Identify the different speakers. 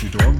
Speaker 1: She don't